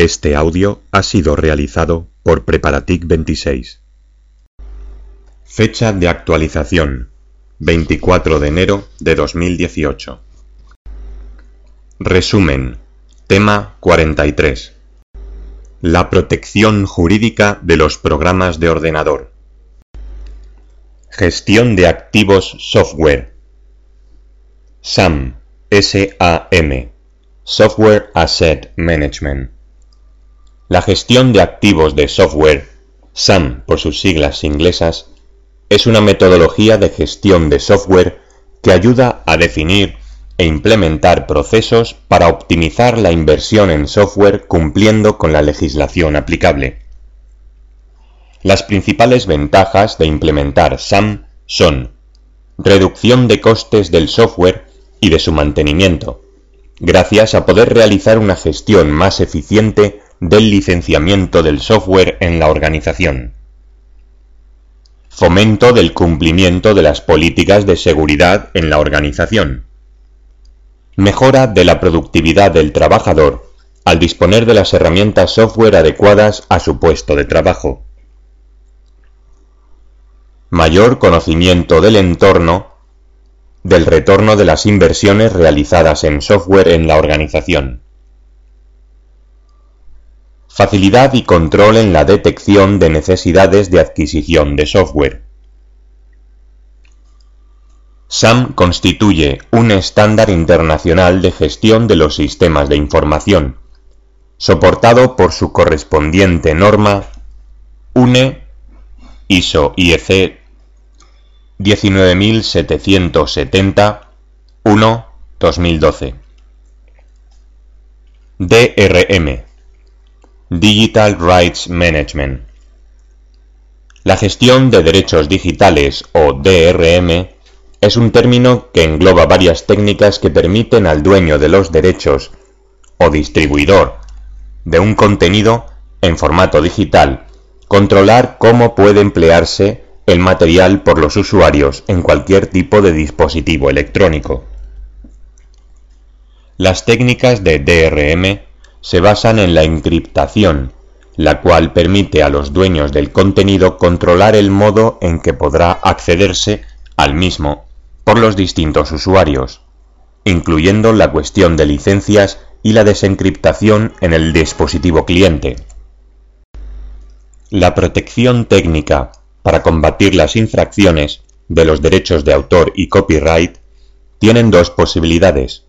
Este audio ha sido realizado por Preparatic 26. Fecha de actualización 24 de enero de 2018. Resumen. Tema 43. La protección jurídica de los programas de ordenador. Gestión de activos software. SAM. SAM. Software Asset Management. La gestión de activos de software, SAM por sus siglas inglesas, es una metodología de gestión de software que ayuda a definir e implementar procesos para optimizar la inversión en software cumpliendo con la legislación aplicable. Las principales ventajas de implementar SAM son reducción de costes del software y de su mantenimiento, gracias a poder realizar una gestión más eficiente del licenciamiento del software en la organización. Fomento del cumplimiento de las políticas de seguridad en la organización. Mejora de la productividad del trabajador al disponer de las herramientas software adecuadas a su puesto de trabajo. Mayor conocimiento del entorno del retorno de las inversiones realizadas en software en la organización. Facilidad y control en la detección de necesidades de adquisición de software. SAM constituye un estándar internacional de gestión de los sistemas de información, soportado por su correspondiente norma UNE ISO IEC 19770 1 2012 DRM Digital Rights Management. La gestión de derechos digitales o DRM es un término que engloba varias técnicas que permiten al dueño de los derechos o distribuidor de un contenido en formato digital controlar cómo puede emplearse el material por los usuarios en cualquier tipo de dispositivo electrónico. Las técnicas de DRM se basan en la encriptación, la cual permite a los dueños del contenido controlar el modo en que podrá accederse al mismo por los distintos usuarios, incluyendo la cuestión de licencias y la desencriptación en el dispositivo cliente. La protección técnica para combatir las infracciones de los derechos de autor y copyright tienen dos posibilidades.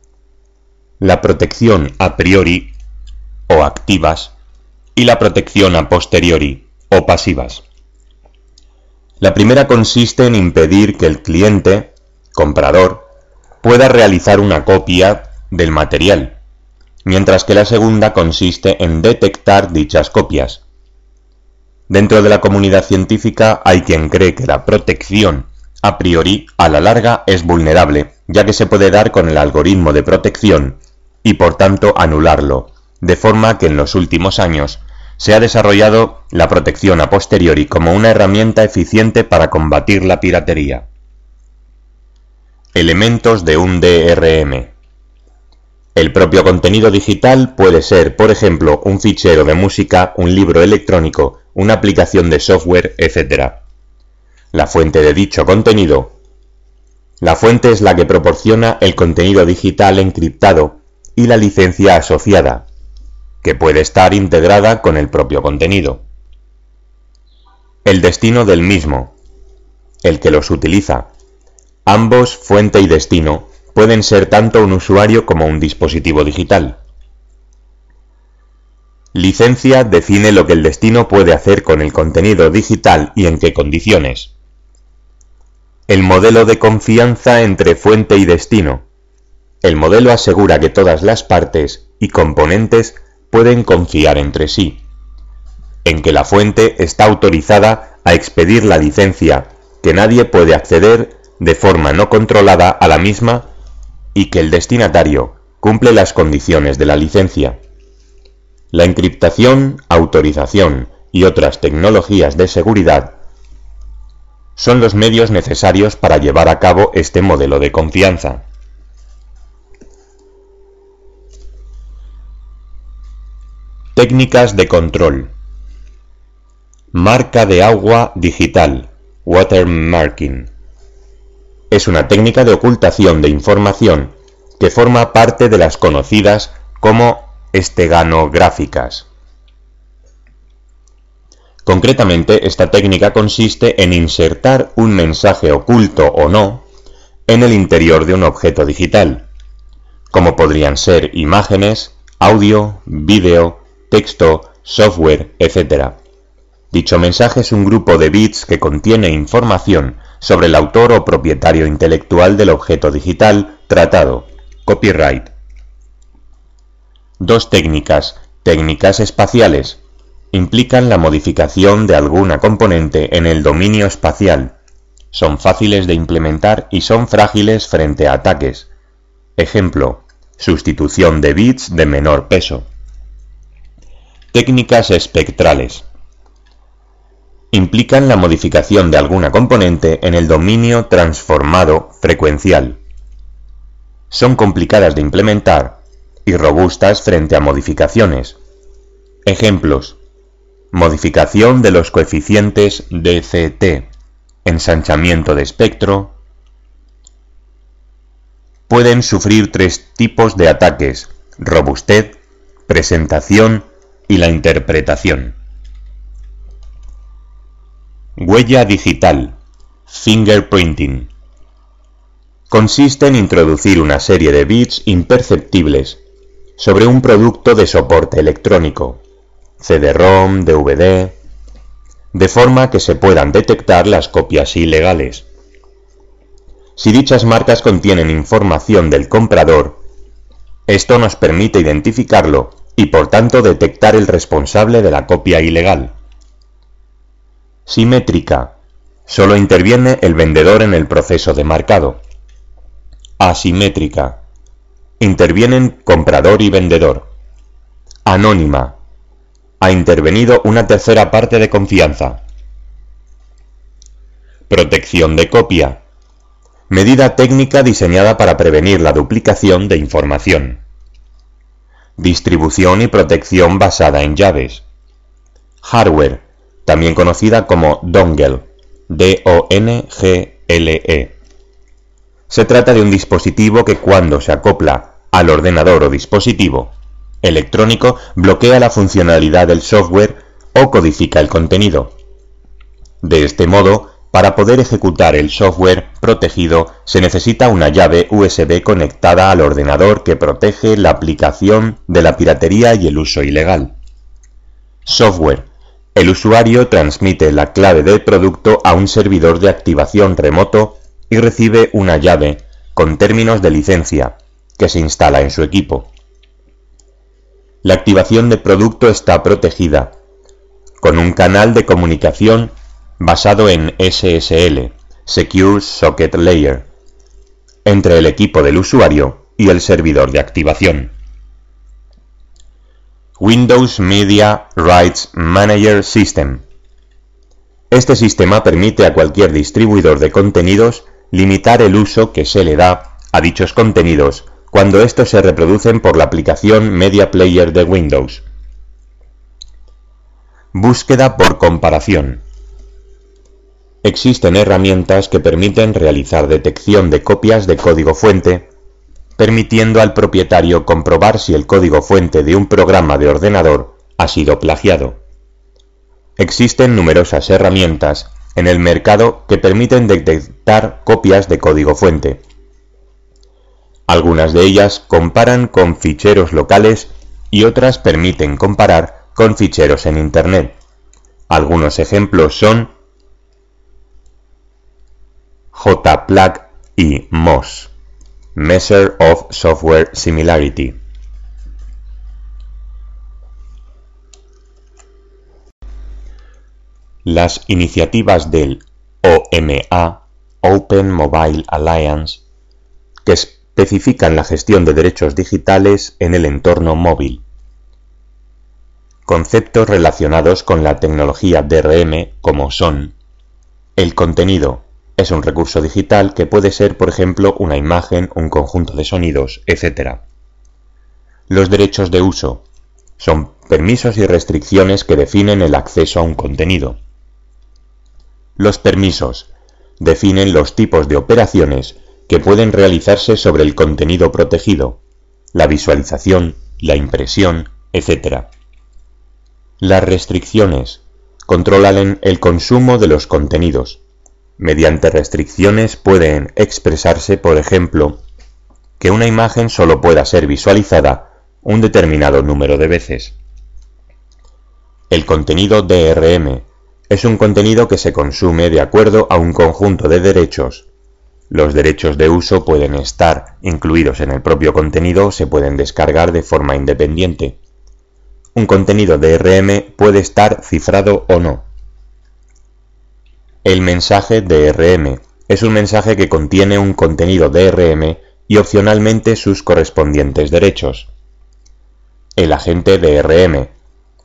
La protección a priori o activas y la protección a posteriori o pasivas. La primera consiste en impedir que el cliente, comprador, pueda realizar una copia del material, mientras que la segunda consiste en detectar dichas copias. Dentro de la comunidad científica hay quien cree que la protección a priori a la larga es vulnerable, ya que se puede dar con el algoritmo de protección y por tanto anularlo, de forma que en los últimos años se ha desarrollado la protección a posteriori como una herramienta eficiente para combatir la piratería. Elementos de un DRM. El propio contenido digital puede ser, por ejemplo, un fichero de música, un libro electrónico, una aplicación de software, etc. La fuente de dicho contenido. La fuente es la que proporciona el contenido digital encriptado y la licencia asociada, que puede estar integrada con el propio contenido. El destino del mismo, el que los utiliza. Ambos, fuente y destino, pueden ser tanto un usuario como un dispositivo digital. Licencia define lo que el destino puede hacer con el contenido digital y en qué condiciones. El modelo de confianza entre fuente y destino. El modelo asegura que todas las partes y componentes pueden confiar entre sí, en que la fuente está autorizada a expedir la licencia, que nadie puede acceder de forma no controlada a la misma y que el destinatario cumple las condiciones de la licencia. La encriptación, autorización y otras tecnologías de seguridad son los medios necesarios para llevar a cabo este modelo de confianza. Técnicas de control. Marca de agua digital. Watermarking. Es una técnica de ocultación de información que forma parte de las conocidas como esteganográficas. Concretamente, esta técnica consiste en insertar un mensaje oculto o no en el interior de un objeto digital, como podrían ser imágenes, audio, vídeo, texto, software, etc. Dicho mensaje es un grupo de bits que contiene información sobre el autor o propietario intelectual del objeto digital tratado, copyright. Dos técnicas, técnicas espaciales, implican la modificación de alguna componente en el dominio espacial. Son fáciles de implementar y son frágiles frente a ataques. Ejemplo, sustitución de bits de menor peso. Técnicas espectrales. Implican la modificación de alguna componente en el dominio transformado frecuencial. Son complicadas de implementar y robustas frente a modificaciones. Ejemplos modificación de los coeficientes DCT, ensanchamiento de espectro, pueden sufrir tres tipos de ataques, robustez, presentación y la interpretación. Huella digital, fingerprinting. Consiste en introducir una serie de bits imperceptibles sobre un producto de soporte electrónico, CD-ROM, DVD, de forma que se puedan detectar las copias ilegales. Si dichas marcas contienen información del comprador, esto nos permite identificarlo y por tanto detectar el responsable de la copia ilegal. Simétrica. Solo interviene el vendedor en el proceso de marcado. Asimétrica. Intervienen comprador y vendedor. Anónima ha intervenido una tercera parte de confianza. Protección de copia. Medida técnica diseñada para prevenir la duplicación de información. Distribución y protección basada en llaves. Hardware, también conocida como dongle, D-O-N-G-L-E. Se trata de un dispositivo que cuando se acopla al ordenador o dispositivo electrónico bloquea la funcionalidad del software o codifica el contenido. De este modo, para poder ejecutar el software protegido se necesita una llave USB conectada al ordenador que protege la aplicación de la piratería y el uso ilegal. Software. El usuario transmite la clave del producto a un servidor de activación remoto y recibe una llave con términos de licencia que se instala en su equipo. La activación de producto está protegida, con un canal de comunicación basado en SSL, Secure Socket Layer, entre el equipo del usuario y el servidor de activación. Windows Media Rights Manager System. Este sistema permite a cualquier distribuidor de contenidos limitar el uso que se le da a dichos contenidos cuando estos se reproducen por la aplicación Media Player de Windows. Búsqueda por comparación. Existen herramientas que permiten realizar detección de copias de código fuente, permitiendo al propietario comprobar si el código fuente de un programa de ordenador ha sido plagiado. Existen numerosas herramientas en el mercado que permiten detectar copias de código fuente algunas de ellas comparan con ficheros locales y otras permiten comparar con ficheros en Internet. Algunos ejemplos son JPLAG y MOS, Measure of Software Similarity. Las iniciativas del OMA, Open Mobile Alliance, que es especifican la gestión de derechos digitales en el entorno móvil. Conceptos relacionados con la tecnología DRM como son el contenido es un recurso digital que puede ser, por ejemplo, una imagen, un conjunto de sonidos, etc. Los derechos de uso son permisos y restricciones que definen el acceso a un contenido. Los permisos definen los tipos de operaciones que pueden realizarse sobre el contenido protegido, la visualización, la impresión, etc. Las restricciones controlan el consumo de los contenidos. Mediante restricciones pueden expresarse, por ejemplo, que una imagen solo pueda ser visualizada un determinado número de veces. El contenido DRM es un contenido que se consume de acuerdo a un conjunto de derechos. Los derechos de uso pueden estar incluidos en el propio contenido o se pueden descargar de forma independiente. Un contenido DRM puede estar cifrado o no. El mensaje DRM es un mensaje que contiene un contenido DRM y opcionalmente sus correspondientes derechos. El agente DRM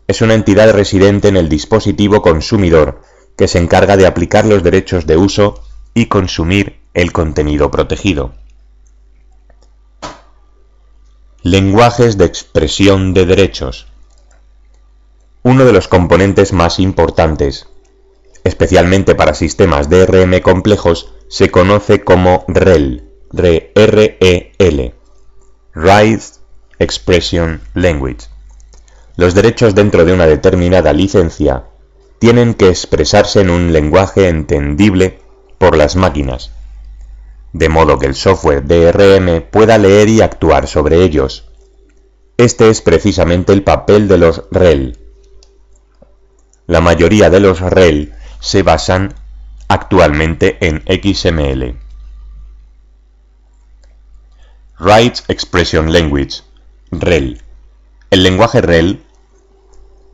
es una entidad residente en el dispositivo consumidor que se encarga de aplicar los derechos de uso y consumir el contenido protegido. Lenguajes de expresión de derechos. Uno de los componentes más importantes, especialmente para sistemas DRM complejos, se conoce como REL, R-E-L, Rights Expression Language. Los derechos dentro de una determinada licencia tienen que expresarse en un lenguaje entendible por las máquinas, de modo que el software DRM pueda leer y actuar sobre ellos. Este es precisamente el papel de los REL, la mayoría de los REL se basan actualmente en XML. Rights Expression Language REL. El lenguaje REL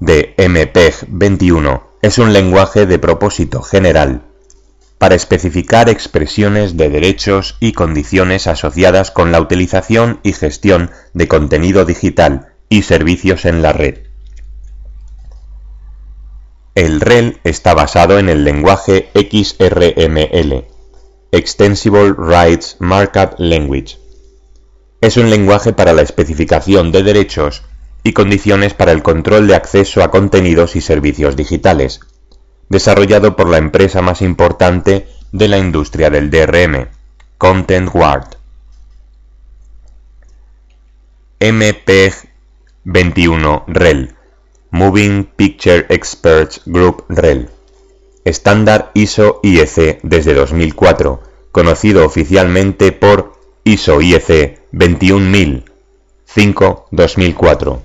de MPEG 21 es un lenguaje de propósito general para especificar expresiones de derechos y condiciones asociadas con la utilización y gestión de contenido digital y servicios en la red. El REL está basado en el lenguaje XRML, Extensible Rights Markup Language. Es un lenguaje para la especificación de derechos y condiciones para el control de acceso a contenidos y servicios digitales, desarrollado por la empresa más importante de la industria del DRM, Content Guard. MPEG 21 REL Moving Picture Experts Group REL, estándar ISO IEC desde 2004, conocido oficialmente por ISO IEC 21000 5-2004.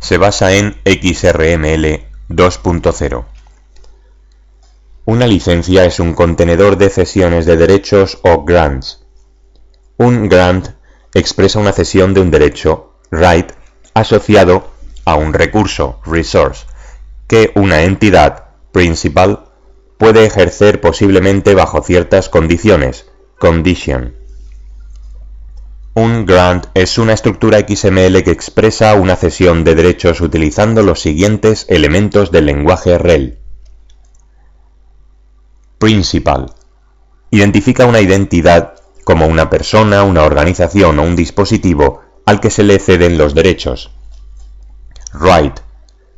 Se basa en XRML 2.0. Una licencia es un contenedor de cesiones de derechos o grants. Un grant expresa una cesión de un derecho, right, asociado a un recurso, resource, que una entidad, principal, puede ejercer posiblemente bajo ciertas condiciones, condition. Un grant es una estructura XML que expresa una cesión de derechos utilizando los siguientes elementos del lenguaje REL. Principal. Identifica una identidad como una persona, una organización o un dispositivo al que se le ceden los derechos. Right.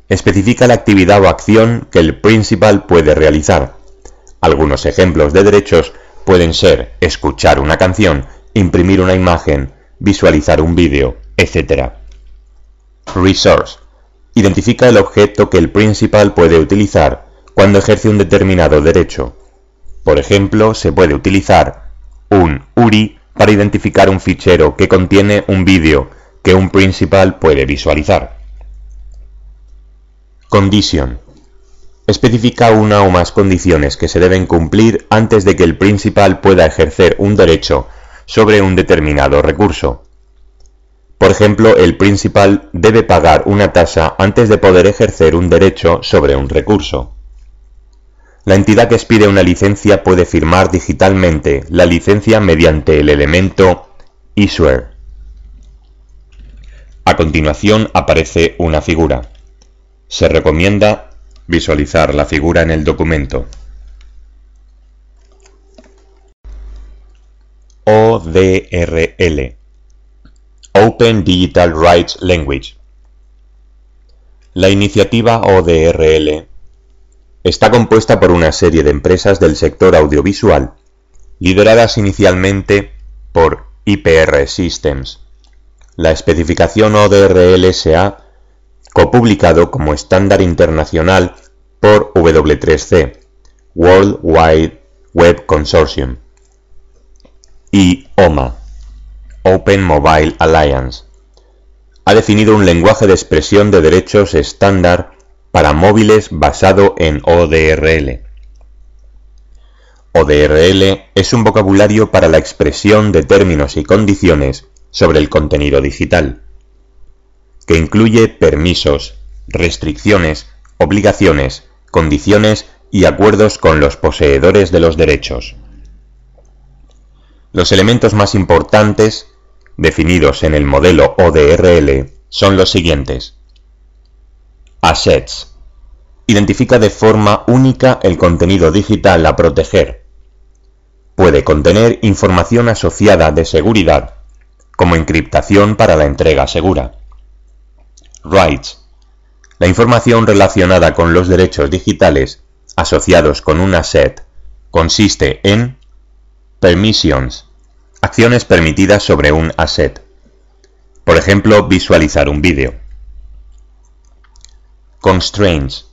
Especifica la actividad o acción que el principal puede realizar. Algunos ejemplos de derechos pueden ser escuchar una canción, imprimir una imagen, visualizar un vídeo, etc. Resource. Identifica el objeto que el principal puede utilizar cuando ejerce un determinado derecho. Por ejemplo, se puede utilizar un URI para identificar un fichero que contiene un vídeo que un principal puede visualizar. Condition. Especifica una o más condiciones que se deben cumplir antes de que el principal pueda ejercer un derecho sobre un determinado recurso. Por ejemplo, el principal debe pagar una tasa antes de poder ejercer un derecho sobre un recurso. La entidad que expide una licencia puede firmar digitalmente la licencia mediante el elemento issuer. A continuación aparece una figura. Se recomienda visualizar la figura en el documento. ODRL Open Digital Rights Language La iniciativa ODRL está compuesta por una serie de empresas del sector audiovisual, lideradas inicialmente por IPR Systems. La especificación ODRL se copublicado como estándar internacional por W3C, World Wide Web Consortium, y OMA, Open Mobile Alliance, ha definido un lenguaje de expresión de derechos estándar para móviles basado en ODRL. ODRL es un vocabulario para la expresión de términos y condiciones sobre el contenido digital, que incluye permisos, restricciones, obligaciones, condiciones y acuerdos con los poseedores de los derechos. Los elementos más importantes definidos en el modelo ODRL son los siguientes. Assets. Identifica de forma única el contenido digital a proteger. Puede contener información asociada de seguridad, como encriptación para la entrega segura. Rights. La información relacionada con los derechos digitales asociados con un asset consiste en permissions, Acciones permitidas sobre un asset. Por ejemplo, visualizar un vídeo. Constraints.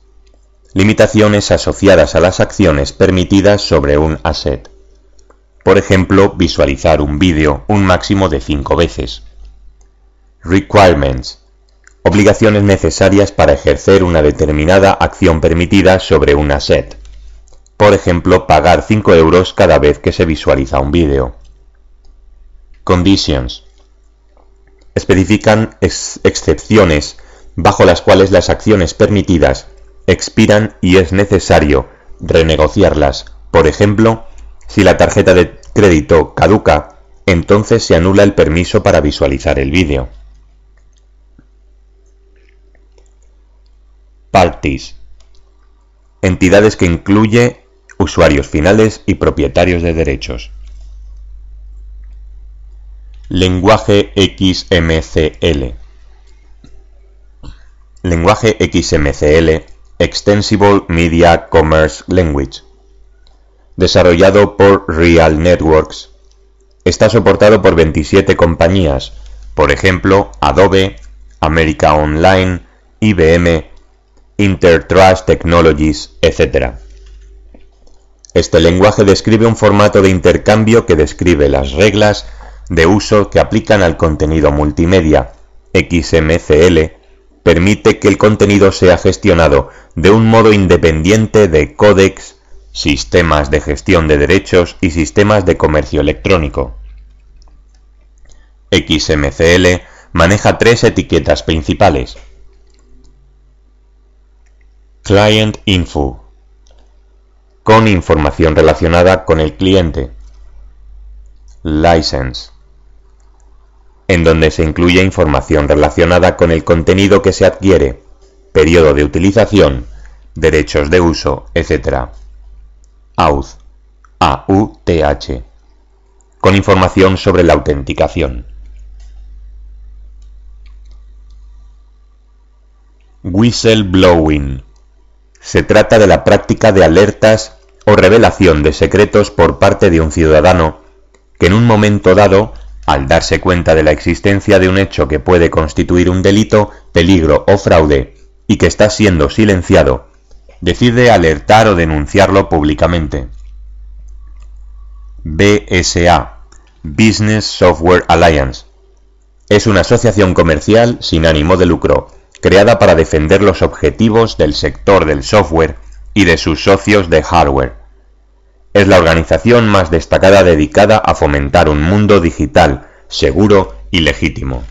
Limitaciones asociadas a las acciones permitidas sobre un asset. Por ejemplo, visualizar un vídeo un máximo de 5 veces. Requirements. Obligaciones necesarias para ejercer una determinada acción permitida sobre un asset. Por ejemplo, pagar 5 euros cada vez que se visualiza un vídeo. Conditions. Especifican excepciones bajo las cuales las acciones permitidas expiran y es necesario renegociarlas. Por ejemplo, si la tarjeta de crédito caduca, entonces se anula el permiso para visualizar el vídeo. Parties. Entidades que incluye usuarios finales y propietarios de derechos. Lenguaje XMCL Lenguaje XMCL Extensible Media Commerce Language Desarrollado por Real Networks Está soportado por 27 compañías, por ejemplo Adobe, America Online, IBM, Intertrust Technologies, etc. Este lenguaje describe un formato de intercambio que describe las reglas de uso que aplican al contenido multimedia. XMCL permite que el contenido sea gestionado de un modo independiente de códex, sistemas de gestión de derechos y sistemas de comercio electrónico. XMCL maneja tres etiquetas principales. Client Info con información relacionada con el cliente. License en donde se incluye información relacionada con el contenido que se adquiere, periodo de utilización, derechos de uso, etc. Auth, A-U-T-H, con información sobre la autenticación. Whistleblowing. Se trata de la práctica de alertas o revelación de secretos por parte de un ciudadano que en un momento dado al darse cuenta de la existencia de un hecho que puede constituir un delito, peligro o fraude, y que está siendo silenciado, decide alertar o denunciarlo públicamente. BSA, Business Software Alliance, es una asociación comercial sin ánimo de lucro, creada para defender los objetivos del sector del software y de sus socios de hardware es la organización más destacada dedicada a fomentar un mundo digital seguro y legítimo.